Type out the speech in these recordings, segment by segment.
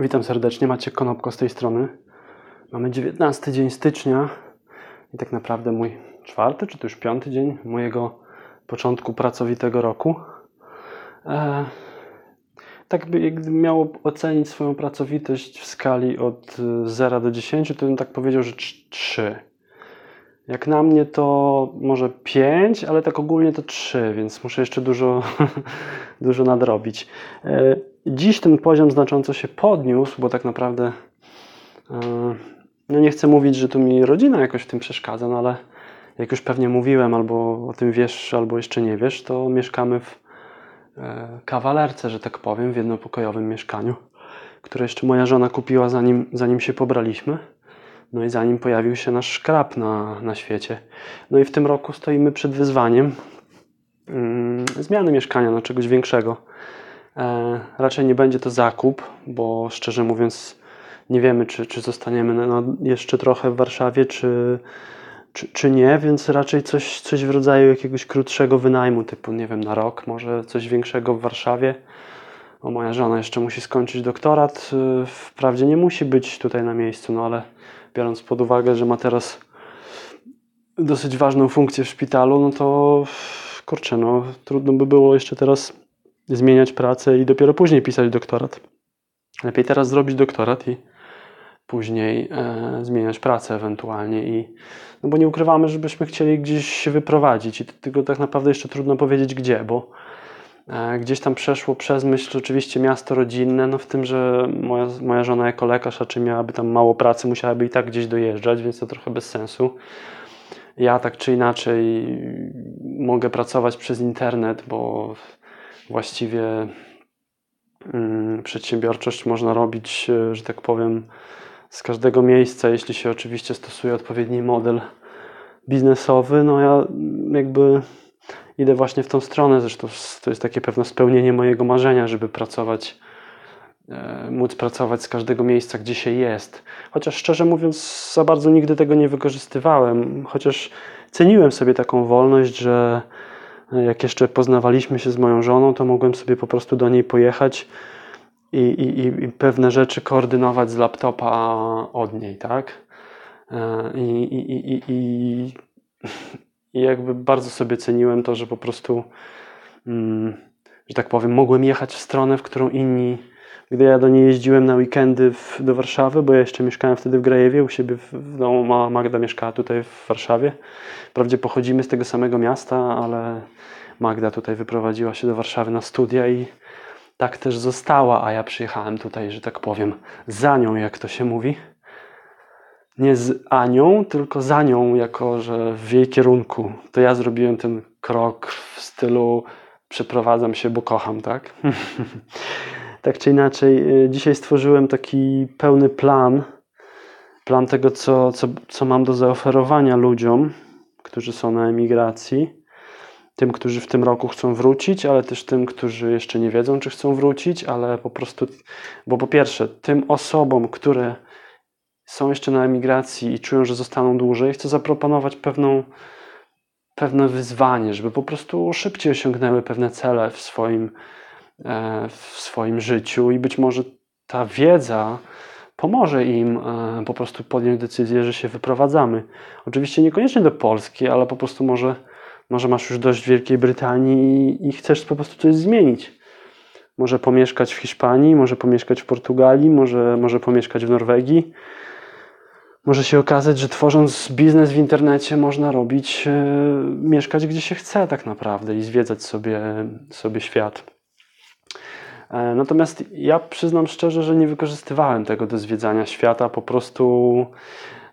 Witam serdecznie, Maciek Konopko z tej strony. Mamy 19 dzień stycznia i tak naprawdę mój czwarty, czy to już piąty dzień mojego początku pracowitego roku. E, tak by, gdybym miał ocenić swoją pracowitość w skali od 0 do 10, to bym tak powiedział, że 3. Jak na mnie to może 5, ale tak ogólnie to 3, więc muszę jeszcze dużo, dużo nadrobić. E, dziś ten poziom znacząco się podniósł, bo tak naprawdę e, no nie chcę mówić, że tu mi rodzina jakoś w tym przeszkadza, no ale jak już pewnie mówiłem, albo o tym wiesz, albo jeszcze nie wiesz, to mieszkamy w e, kawalerce, że tak powiem, w jednopokojowym mieszkaniu, które jeszcze moja żona kupiła zanim, zanim się pobraliśmy. No i zanim pojawił się nasz szkrab na, na świecie. No i w tym roku stoimy przed wyzwaniem mm, zmiany mieszkania na czegoś większego. E, raczej nie będzie to zakup, bo szczerze mówiąc nie wiemy, czy, czy zostaniemy no, jeszcze trochę w Warszawie, czy, czy, czy nie, więc raczej coś, coś w rodzaju jakiegoś krótszego wynajmu, typu nie wiem, na rok, może coś większego w Warszawie. O, moja żona jeszcze musi skończyć doktorat. Y, wprawdzie nie musi być tutaj na miejscu, no ale biorąc pod uwagę, że ma teraz dosyć ważną funkcję w szpitalu, no to kurczę, no trudno by było jeszcze teraz zmieniać pracę i dopiero później pisać doktorat. Lepiej teraz zrobić doktorat i później e, zmieniać pracę ewentualnie i no bo nie ukrywamy, żebyśmy chcieli gdzieś się wyprowadzić i tylko tak naprawdę jeszcze trudno powiedzieć gdzie, bo gdzieś tam przeszło przez myśl oczywiście miasto rodzinne, no w tym, że moja, moja żona jako lekarz raczej miałaby tam mało pracy, musiałaby i tak gdzieś dojeżdżać, więc to trochę bez sensu. Ja tak czy inaczej mogę pracować przez internet, bo właściwie mm, przedsiębiorczość można robić, e, że tak powiem, z każdego miejsca, jeśli się oczywiście stosuje odpowiedni model biznesowy. No ja jakby idę właśnie w tą stronę, zresztą to jest takie pewne spełnienie mojego marzenia, żeby pracować, e, móc pracować z każdego miejsca, gdzie się jest. Chociaż szczerze mówiąc, za bardzo nigdy tego nie wykorzystywałem, chociaż ceniłem sobie taką wolność, że jak jeszcze poznawaliśmy się z moją żoną, to mogłem sobie po prostu do niej pojechać i, i, i pewne rzeczy koordynować z laptopa od niej, tak? E, I, i, i, i, i jakby bardzo sobie ceniłem to, że po prostu, mm, że tak powiem, mogłem jechać w stronę, w którą inni, gdy ja do niej jeździłem na weekendy w, do Warszawy, bo ja jeszcze mieszkałem wtedy w Grajewie, u siebie w, w domu, Magda mieszkała tutaj w Warszawie. Wprawdzie pochodzimy z tego samego miasta, ale Magda tutaj wyprowadziła się do Warszawy na studia i tak też została, a ja przyjechałem tutaj, że tak powiem, za nią, jak to się mówi. Nie z Anią, tylko za nią, jako że w jej kierunku. To ja zrobiłem ten krok w stylu przeprowadzam się, bo kocham, tak? tak czy inaczej, y, dzisiaj stworzyłem taki pełny plan, plan tego, co, co, co mam do zaoferowania ludziom, którzy są na emigracji tym, którzy w tym roku chcą wrócić, ale też tym, którzy jeszcze nie wiedzą, czy chcą wrócić, ale po prostu, bo po pierwsze, tym osobom, które są jeszcze na emigracji i czują, że zostaną dłużej, chcę zaproponować pewną, pewne wyzwanie, żeby po prostu szybciej osiągnęły pewne cele w swoim, e, w swoim życiu i być może ta wiedza pomoże im e, po prostu podjąć decyzję, że się wyprowadzamy. Oczywiście niekoniecznie do Polski, ale po prostu może może masz już dość Wielkiej Brytanii i, chcesz po prostu coś zmienić. Może pomieszkać w Hiszpanii, może pomieszkać w Portugalii, może, może pomieszkać w Norwegii. Może się okazać, że tworząc biznes w internecie można robić, e, mieszkać gdzie się chce tak naprawdę i zwiedzać sobie, sobie świat. E, natomiast ja przyznam szczerze, że nie wykorzystywałem tego do zwiedzania świata, po prostu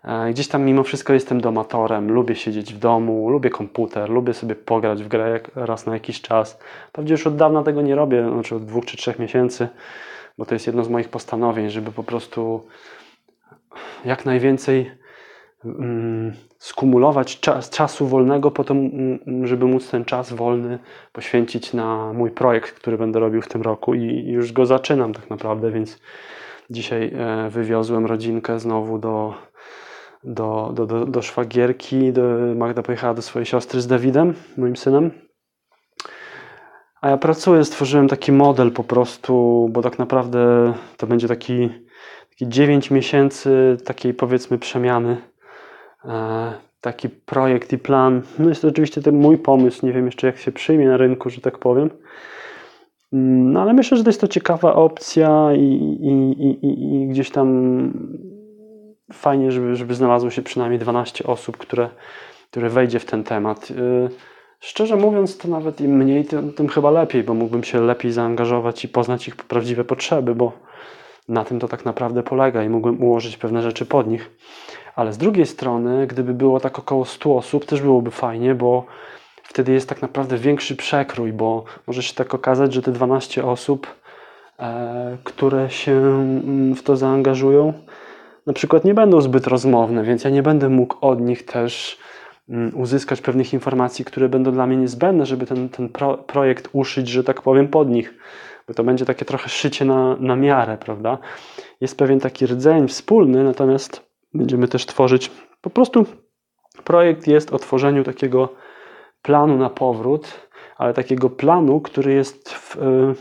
E, gdzieś tam mimo wszystko jestem domatorem, lubię siedzieć w domu, lubię komputer, lubię sobie pograć w grę raz na jakiś czas. Wprawdzie już od dawna tego nie robię, znaczy od dwóch czy trzech miesięcy, bo to jest jedno z moich postanowień, żeby po prostu jak najwięcej um, skumulować czas, czasu wolnego po to, um, żeby móc ten czas wolny poświęcić na mój projekt, który będę robił w tym roku i, już go zaczynam tak naprawdę, więc dzisiaj e, wywiozłem rodzinkę znowu do do, do, do, do szwagierki. Magda pojechała do swojej siostry z Dawidem, moim synem. A ja pracuję, stworzyłem taki model po prostu, bo tak naprawdę to będzie taki 9 miesięcy takiej powiedzmy przemiany. E, taki projekt i plan. No jest to oczywiście ten mój pomysł, nie wiem jeszcze jak się przyjmie na rynku, że tak powiem. Mm, no ale myślę, że to jest to ciekawa opcja i, i, i, i gdzieś tam fajnie, żeby, żeby znalazło się przynajmniej 12 osób, które, które wejdzie w ten temat. Y, szczerze mówiąc, to nawet im mniej, tym, tym chyba lepiej, bo mógłbym się lepiej zaangażować i poznać ich prawdziwe potrzeby, bo na tym to tak naprawdę polega i mógłbym ułożyć pewne rzeczy pod nich. Ale z drugiej strony, gdyby było tak około 100 osób, też byłoby fajnie, bo wtedy jest tak naprawdę większy przekrój, bo może się tak okazać, że te 12 osób, e, które się mm, w to zaangażują, na przykład nie będą zbyt rozmowne, więc ja nie będę mógł od nich też mm, uzyskać pewnych informacji, które będą dla mnie niezbędne, żeby ten, ten pro, projekt uszyć, że tak powiem, pod nich. To będzie takie trochę szycie na, na miarę, prawda? Jest pewien taki rdzeń wspólny, natomiast będziemy też tworzyć po prostu projekt jest o tworzeniu takiego planu na powrót, ale takiego planu, który jest w, e,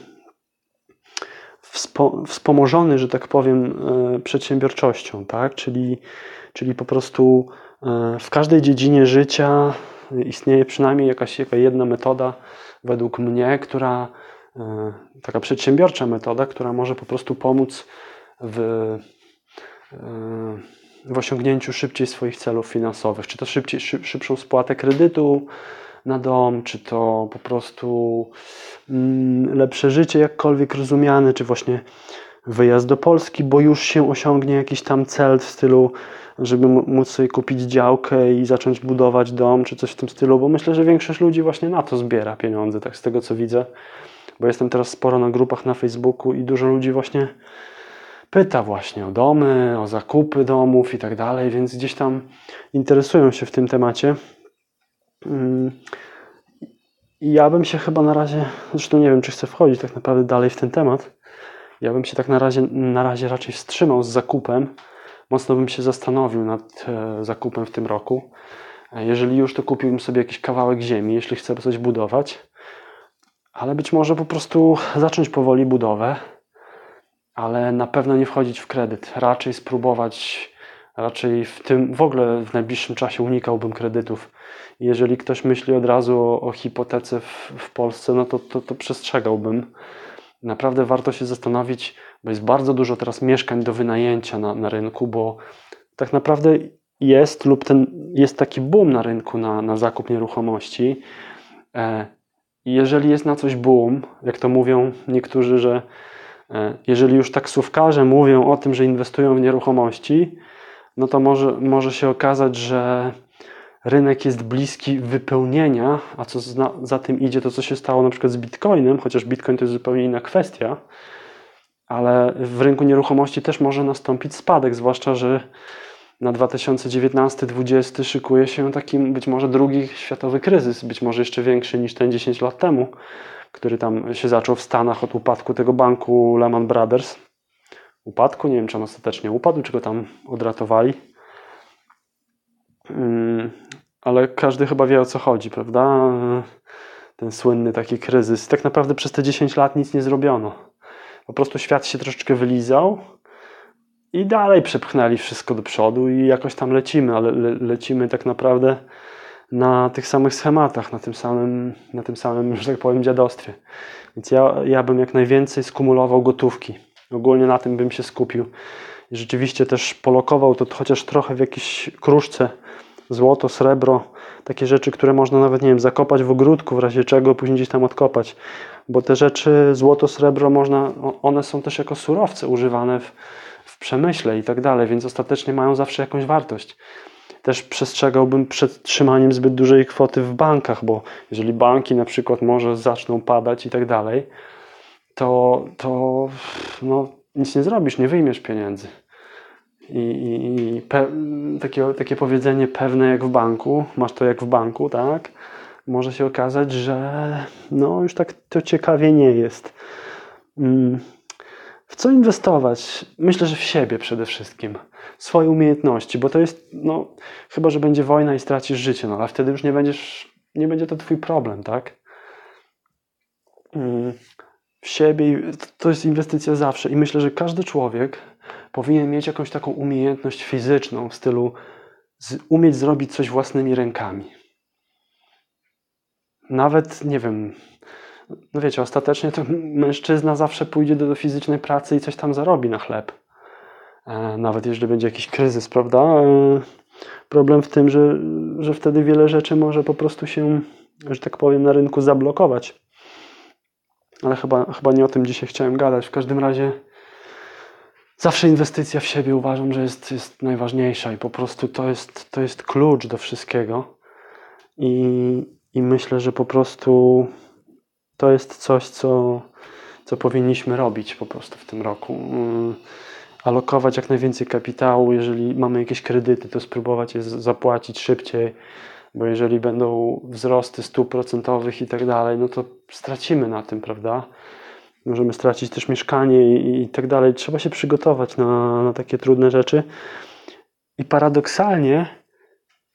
wspo, wspomożony, że tak powiem, e, przedsiębiorczością, tak? Czyli, czyli po prostu e, w każdej dziedzinie życia istnieje przynajmniej jakaś, jaka jedna metoda, według mnie, która taka przedsiębiorcza metoda, która może po prostu pomóc w, w osiągnięciu szybciej swoich celów finansowych, czy to szybciej, szyb, szybszą spłatę kredytu, na dom, czy to po prostu mm, lepsze życie, jakkolwiek rozumiane, czy właśnie wyjazd do Polski, bo już się osiągnie jakiś tam cel w stylu, żeby móc sobie kupić działkę i zacząć budować dom, czy coś w tym stylu, bo myślę, że większość ludzi właśnie na to zbiera pieniądze, tak z tego co widzę, bo jestem teraz sporo na grupach na Facebooku i dużo ludzi właśnie pyta właśnie o domy, o zakupy domów i tak dalej, więc gdzieś tam interesują się w tym temacie. Mm. Ja bym się chyba na razie, zresztą nie wiem, czy chcę wchodzić tak naprawdę dalej w ten temat. Ja bym się tak na razie, na razie raczej wstrzymał z zakupem. Mocno bym się zastanowił nad e, zakupem w tym roku. E, jeżeli już, to kupiłbym sobie jakiś kawałek ziemi, jeśli chcę coś budować. Ale być może po prostu zacząć powoli budowę, ale na pewno nie wchodzić w kredyt. Raczej spróbować, raczej w tym, w ogóle w najbliższym czasie unikałbym kredytów jeżeli ktoś myśli od razu o, o hipotece w, w, Polsce, no to, to, to przestrzegałbym. Naprawdę warto się zastanowić, bo jest bardzo dużo teraz mieszkań do wynajęcia na, na rynku, bo tak naprawdę jest lub ten, jest taki boom na rynku na, na zakup nieruchomości. E, jeżeli jest na coś boom, jak to mówią niektórzy, że e, jeżeli już taksówkarze mówią o tym, że inwestują w nieruchomości, no to może, może się okazać, że rynek jest bliski wypełnienia, a co za, za tym idzie to, co się stało na przykład z Bitcoinem, chociaż Bitcoin to jest zupełnie inna kwestia, ale w rynku nieruchomości też może nastąpić spadek, zwłaszcza, że na 2019-2020 szykuje się taki być może drugi światowy kryzys, być może jeszcze większy niż ten 10 lat temu, który tam się zaczął w Stanach od upadku tego banku Lehman Brothers. Upadku, nie wiem czy on ostatecznie upadł, czy go tam odratowali. Mm, ale każdy chyba wie o co chodzi, prawda? Ten słynny taki kryzys. Tak naprawdę przez te 10 lat nic nie zrobiono. Po prostu świat się troszeczkę wylizał i dalej przepchnęli wszystko do przodu i jakoś tam lecimy, ale le lecimy tak naprawdę na tych samych schematach, na tym samym, na tym samym, że tak powiem, dziadostwie. Więc ja, ja bym jak najwięcej skumulował gotówki. Ogólnie na tym bym się skupił. I rzeczywiście też polokował to chociaż trochę w jakiejś kruszce złoto, srebro, takie rzeczy, które można nawet, nie wiem, zakopać w ogródku, w razie czego później gdzieś tam odkopać. Bo te rzeczy, złoto, srebro, można, one są też jako surowce używane w, przemyśle i tak dalej, więc ostatecznie mają zawsze jakąś wartość. Też przestrzegałbym przed trzymaniem zbyt dużej kwoty w bankach, bo jeżeli banki na przykład może zaczną padać i tak dalej, to, to no, nic nie zrobisz, nie wyjmiesz pieniędzy i, i, i pe, takie, takie powiedzenie pewne jak w banku, masz to jak w banku, tak? Może się okazać, że no już tak to ciekawie nie jest. Mm. W co inwestować? Myślę, że w siebie przede wszystkim. Swoje umiejętności, bo to jest, no, chyba, że będzie wojna i stracisz życie, no ale wtedy już nie będziesz, nie będzie to twój problem, tak? mm, w siebie. To jest inwestycja zawsze. I myślę, że każdy człowiek powinien mieć jakąś taką umiejętność fizyczną w stylu umieć zrobić coś własnymi rękami. Nawet, nie wiem, no wiecie, ostatecznie to mężczyzna zawsze pójdzie do, do fizycznej pracy i coś tam zarobi na chleb. E, nawet jeżeli będzie jakiś kryzys, prawda? E, problem w tym, że, że wtedy wiele rzeczy może po prostu się, że tak powiem, na rynku zablokować. Ale chyba, chyba nie o tym dzisiaj chciałem gadać. W każdym razie zawsze inwestycja w siebie uważam, że jest, jest najważniejsza i po prostu to jest, to jest klucz do wszystkiego. I, I myślę, że po prostu to jest coś, co, co powinniśmy robić po prostu w tym roku. Mm, alokować jak najwięcej kapitału, jeżeli mamy jakieś kredyty, to spróbować je zapłacić szybciej, bo jeżeli będą wzrosty stóp procentowych i tak dalej, no to stracimy na tym, prawda? Możemy stracić też mieszkanie i, i tak dalej. Trzeba się przygotować na, na takie trudne rzeczy. I paradoksalnie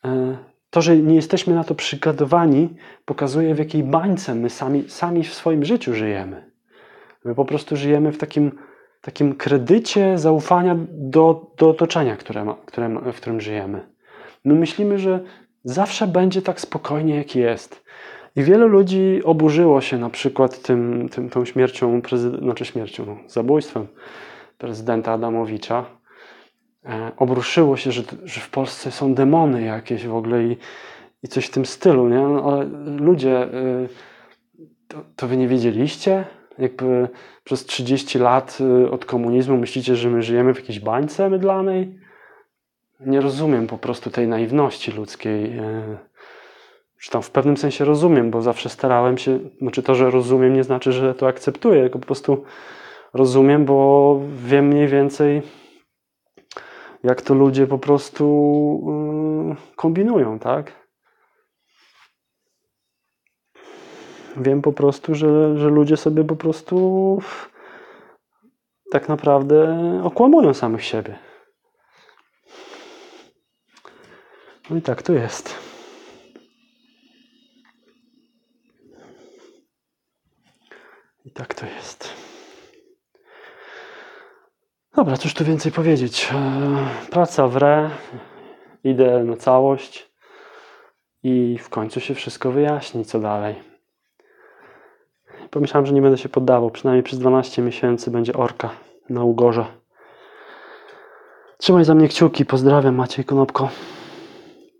e, to, że nie jesteśmy na to przygotowani, pokazuje w jakiej bańce my sami, sami w swoim życiu żyjemy. My po prostu żyjemy w takim, takim kredycie zaufania do, do otoczenia, które ma, które w którym żyjemy. My myślimy, że zawsze będzie tak spokojnie, jak jest. I wielu ludzi oburzyło się na przykład tym, tym, tą śmiercią, znaczy śmiercią, no, zabójstwem prezydenta Adamowicza. E, obruszyło się, że, że w Polsce są demony jakieś w ogóle i, i coś w tym stylu, nie? No, ale ludzie, e, to, to wy nie wiedzieliście? Jakby przez 30 lat e, od komunizmu myślicie, że my żyjemy w jakiejś bańce mydlanej? Nie rozumiem po prostu tej naiwności ludzkiej. Czy tam w pewnym sensie rozumiem, bo zawsze starałem się, znaczy to, że rozumiem nie znaczy, że to akceptuję, tylko po prostu rozumiem, bo wiem mniej więcej jak to ludzie po prostu yy, kombinują, tak? Wiem po prostu, że, że ludzie sobie po prostu tak naprawdę okłamują samych siebie. No i tak to jest. I tak to jest. Dobra, cóż tu więcej powiedzieć. E, praca w re, idę na całość i w końcu się wszystko wyjaśni, co dalej. Pomyślałem, że nie będę się poddawał. Przynajmniej przez 12 miesięcy będzie orka na ugorze. Trzymaj za mnie kciuki. Pozdrawiam, Maciej Konopko.